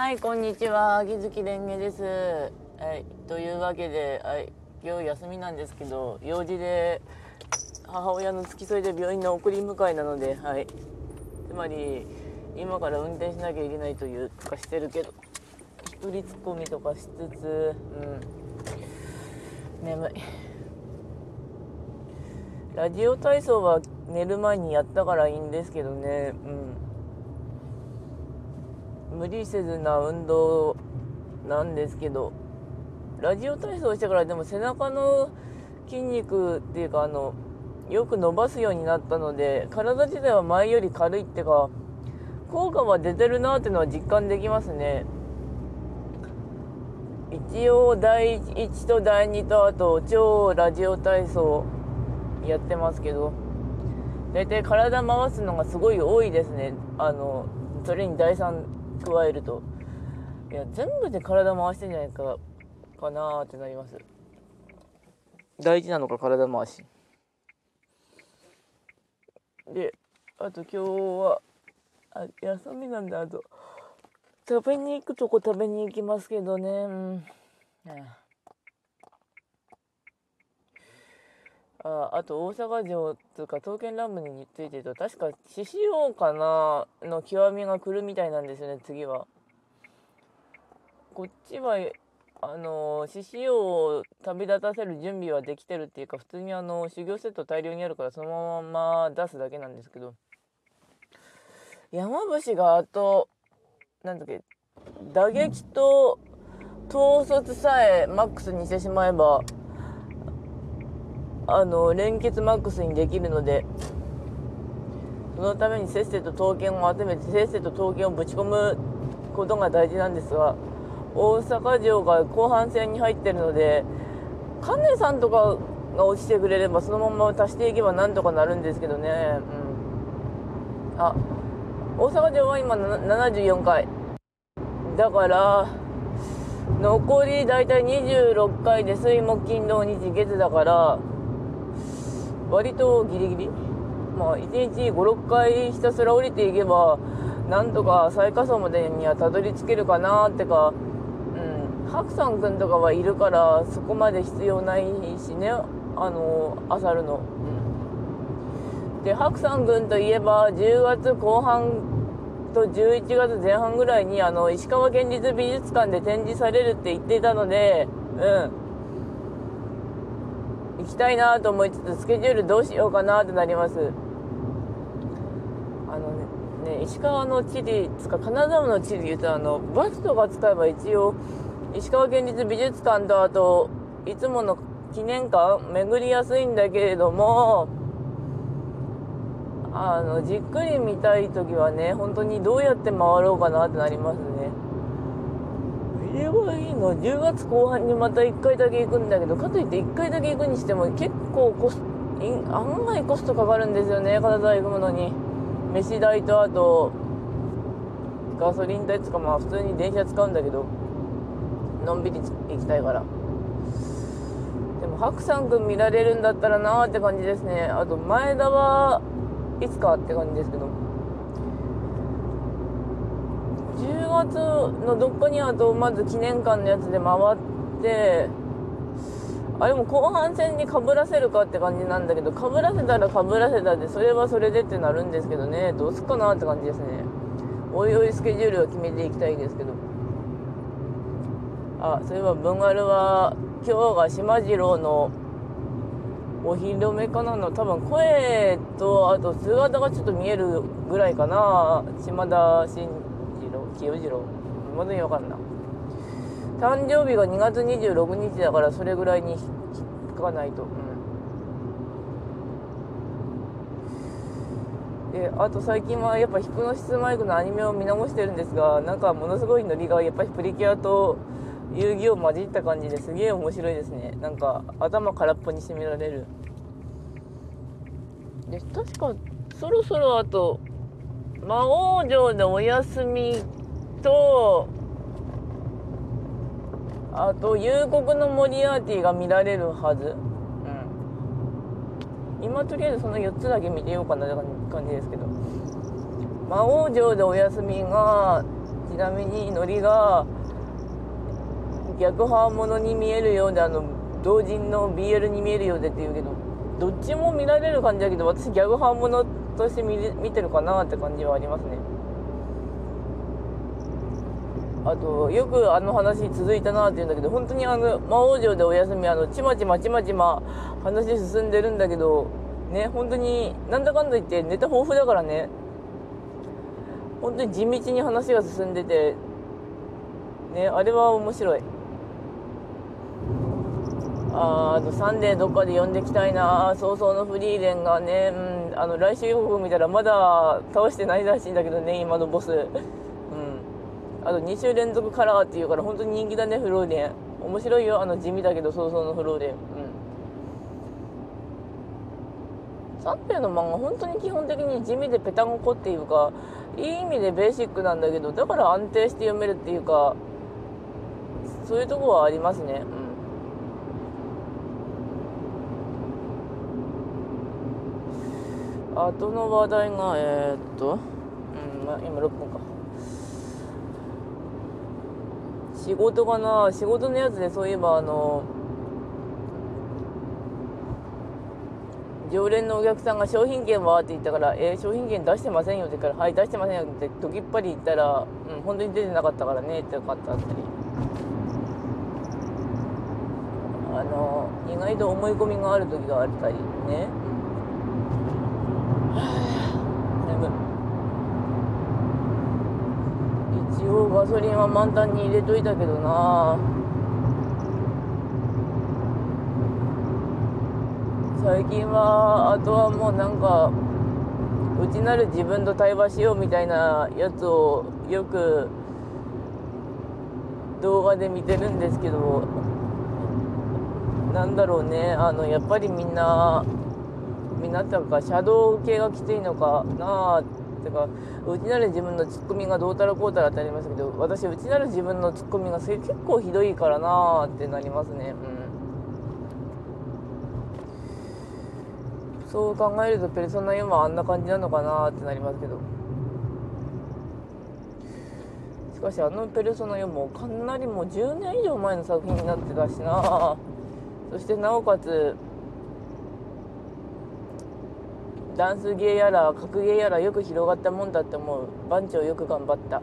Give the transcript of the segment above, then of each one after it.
はい、こんにちは。秋月蓮華です。はい、というわけで、はい、今日休みなんですけど、用事で母親の付き添いで病院の送り迎えなので、はい。つまり、今から運転しなきゃいけないというかしてるけど、一人ツッコミとかしつつ、うん、眠い。ラジオ体操は寝る前にやったからいいんですけどね、うん。無理せずな運動なんですけどラジオ体操してからでも背中の筋肉っていうかあのよく伸ばすようになったので体自体は前より軽いっていうか効果は出てるなっていうのは実感できますね。一応第1と第2とあと超ラジオ体操やってますけど大体体回すのがすごい多いですね。あのそれに第3加えると。いや全部で体回してんじゃないかかなーってなります。大事なのか体回し。であと今日はあ休みなんだあと食べに行くとこ食べに行きますけどね。うん。ああと大阪城というか刀剣乱舞についてると確か獅子王かなの極みが来るみたいなんですよね次は。こっちはあの獅子王を旅立たせる準備はできてるっていうか普通にあの修行セット大量にあるからそのまま出すだけなんですけど山伏があとなんだっけ打撃と統率さえマックスにしてしまえばあの連結マックスにできるのでそのためにせっせと刀剣を集めてせっせと刀剣をぶち込むことが大事なんですが大阪城が後半戦に入ってるので金さんとかが落ちてくれればそのまま足していけばなんとかなるんですけどね、うん、あ大阪城は今74回。だから残り大体26回で水木金土日月だから割とギリギリ。まあ1日56回ひたすら降りていけばなんとか最下層までにはたどり着けるかなってか。うん。白山君とかはいるからそこまで必要ないしね。あのあさるの、で白山君といえば10月後半と11月前半ぐらいにあの石川県立美術館で展示されるって言っていたのでうん。きたいなと思いつつスケジュールどうしようかなってなります。あのねね石川の地理つか金沢の地理言うとあのバスとか使えば一応石川県立美術館とあといつもの記念館巡りやすいんだけれどもあのじっくり見たい時はね本当にどうやって回ろうかなってなります。れはいいの。10月後半にまた1回だけ行くんだけどかといって1回だけ行くにしても結構コス案外コストかかるんですよね。金沢行くのに。飯代とあとガソリン代とかまあ普通に電車使うんだけどのんびり行きたいから。でも白山君見られるんだったらなーって感じですね。あと前田はいつかって感じですけど10月のどっかにあとまず記念館のやつで回ってあれも後半戦にかぶらせるかって感じなんだけどかぶらせたらかぶらせたでそれはそれでってなるんですけどね。どうすっかなって感じですね。おいおいスケジュールを決めていきたいですけど。あそういえば文丸は今日が島次郎のお披露目かなの。多分声とあと姿がちょっと見えるぐらいかな。島田真次郎清次郎まだに分かんな。誕生日が2月26日だからそれぐらいに引かないと。うん。であと最近はやっぱヒプノシスマイクのアニメを見直してるんですがなんかものすごいノリがやっぱりプリキュアと遊戯を混じった感じですげえ面白いですね。なんか頭空っぽにしてみられる。で確かそろそろあと魔王城でお休みとあと夕刻のモリアーティが見られるはず。うん。今とりあえずその4つだけ見てようかなって感じですけど。魔王城でお休みがちなみにノリが逆反物に見えるようであの同人の BL に見えるようでって言うけどどっちも見られる感じだけど私逆反物として見見てるかなって感じはありますねあとよくあの話続いたなって言うんだけど本当にあの魔王城でお休みあのちまちまちまちま話進んでるんだけどね本当になんだかんだ言ってネタ豊富だからね。本当に地道に話が進んでてねあれは面白い。ああとサンデーどっかで呼んできたいな。早々のフリーレンがね、うん、あの来週予告見たらまだ倒してないらしいんだけどね今のボス。あと2週連続カラーっていうから本当に人気だねフローレン。面白いよあの地味だけど早々のフローレン。うん。サンペイの漫画本当に基本的に地味でペタンコっていうかいい意味でベーシックなんだけどだから安定して読めるっていうかそういうとこはありますね。うん。あとの話題がえー、っと、うんまあ、今6分か。仕事かな？仕事のやつでそういえばあの常連のお客さんが商品券はって言ったから「えー、商品券出してませんよ」って言ったら「はい出してませんよ」って時っぱり言ったら「うん本当に出てなかったからね」ってかったったりあの意外と思い込みがある時があったりね、うん、眠ガソリンは満タンに入れといたけどな最近はあとはもうなんか内なる自分と対話しようみたいなやつをよく動画で見てるんですけどなんだろうねあのやっぱりみんなみんなっていうかシャドウ系がきついのかなあってか内なる自分のツッコミがどうたらこうたらってありますけど私内なる自分のツッコミがそれ結構ひどいからなあってなりますね。うん。そう考えるとペルソナ4はあんな感じなのかなってなりますけど。しかしあのペルソナ4もかなりもう10年以上前の作品になってたしなそしてなおかつダンス芸やら格芸やらよく広がったもんだって思う。番長よく頑張った。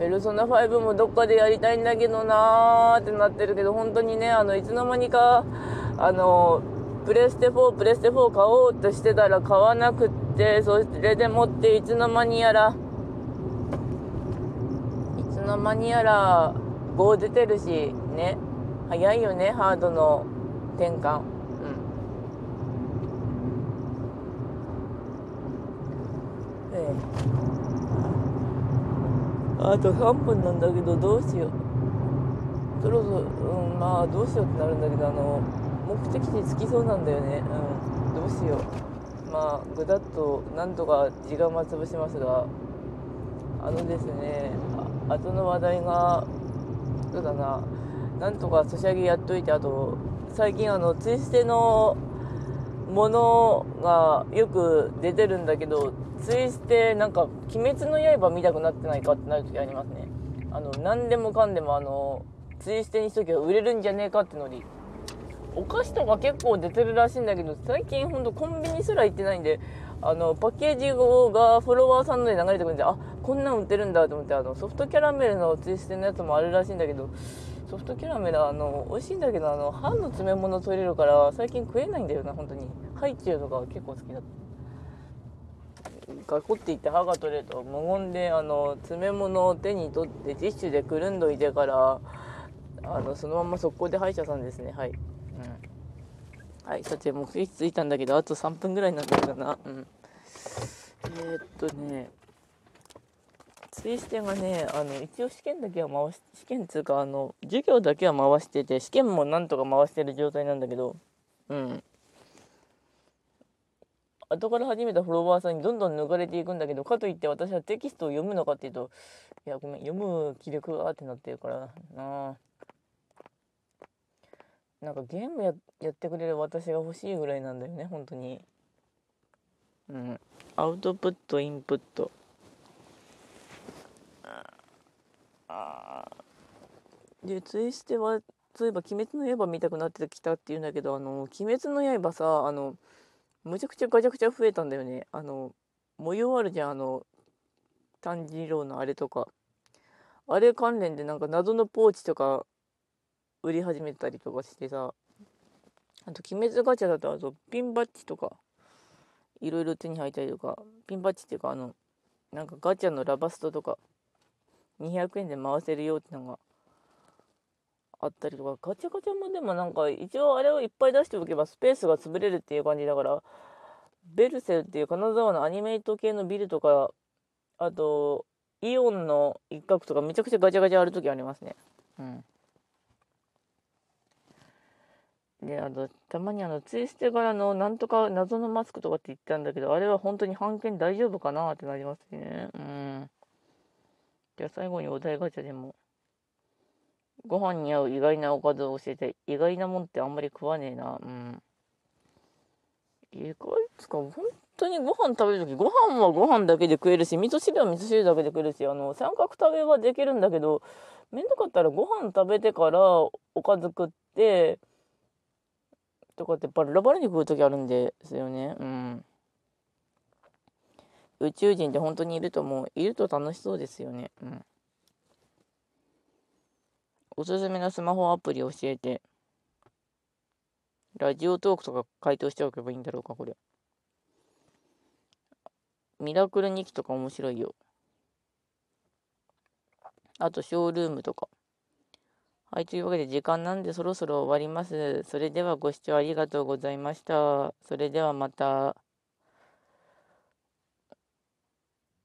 ペルソナ5もどっかでやりたいんだけどなーってなってるけど本当にねあのいつの間にかあのプレステ4プレステ4買おうとしてたら買わなくってそれでもっていつの間にやらいつの間にやら5出てるしね早いよねハードの転換うんええあと3分なんだけどどうしよう。そろそろうんまあどうしようってなるんだけどあの目的地着きそうなんだよね。うんどうしよう。まあぐだっとなんとか時間は潰しますがあのですねあ後の話題がそうだな。なんとかソシャゲやっといてあと最近あのツイステのものがよく出てるんだけどツイステなんか「鬼滅の刃」見たくなってないかってなる時ありますね。あの何でもかんでもあのツイステにしときゃ売れるんじゃねえかってのに。お菓子とか結構出てるらしいんだけど最近ほんとコンビニすら行ってないんであのパッケージがフォロワーさんので流れてくるんであこんなん売ってるんだと思ってあのソフトキャラメルのツイステのやつもあるらしいんだけどソフトキャラメルあの美味しいんだけどあの歯の詰め物取れるから最近食えないんだよな本当に。ハイチュウとか結構好きだった。ガコっていって歯が取れると無言であの詰め物を手に取ってティッシュでくるんどいてからあのそのまま速攻で歯医者さんですね。はい、うん、はい。さて目的地着いたんだけどあと3分ぐらいになんだけどな。うん。えー、っとね。ツイステがねあの一応試験だけは回し試験っつうかあの授業だけは回してて試験もなんとか回してる状態なんだけどうん。後から始めたフォロワーさんにどんどん抜かれていくんだけどかといって私はテキストを読むのかっていうといやごめん読む気力がってなってるからな。なんかゲームややってくれる私が欲しいぐらいなんだよね本当に。うん。アウトプットインプット。で、ツイステは、そういえば、鬼滅の刃見たくなってきたって言うんだけど、あの、鬼滅の刃さ、あの、むちゃくちゃガチャくちゃ増えたんだよね。あの、模様あるじゃん、あの、炭治郎のあれとか。あれ関連でなんか謎のポーチとか売り始めたりとかしてさ、あと、鬼滅ガチャだと、あと、ピンバッジとか、いろいろ手に入ったりとか、ピンバッジっていうか、あの、なんかガチャのラバストとか、200円で回せるよってのがあったりとか、ガチャガチャもでもなんか、一応あれをいっぱい出しておけばスペースが潰れるっていう感じだから、ベルセルっていう金沢のアニメイト系のビルとか、あと、イオンの一角とかめちゃくちゃガチャガチャある時ありますね。うん。で、あの、たまにあの、ツイステ柄のなんとか謎のマスクとかって言ったんだけど、あれは本当に版権大丈夫かなってなりますね。うん。じゃあ最後にお題ガチャでも。ご飯に合う意外なおかずを教えて、意外なもんってあんまり食わねえな。うん。意外つか、本当にご飯食べるとき、ご飯はご飯だけで食えるし、味噌汁は味噌汁だけで食えるし、あの、三角食べはできるんだけど、めんどかったらご飯食べてからおかず食って、とかってバラバラに食う時あるんですよね。うん。宇宙人って本当にいると思う。いると楽しそうですよね。うん。おすすめのスマホアプリ教えて。ラジオトークとか回答しておけばいいんだろうか、これ。ミラクル日記とか面白いよ。あと、ショールームとか。はい、というわけで時間なんでそろそろ終わります。それではご視聴ありがとうございました。それではまた。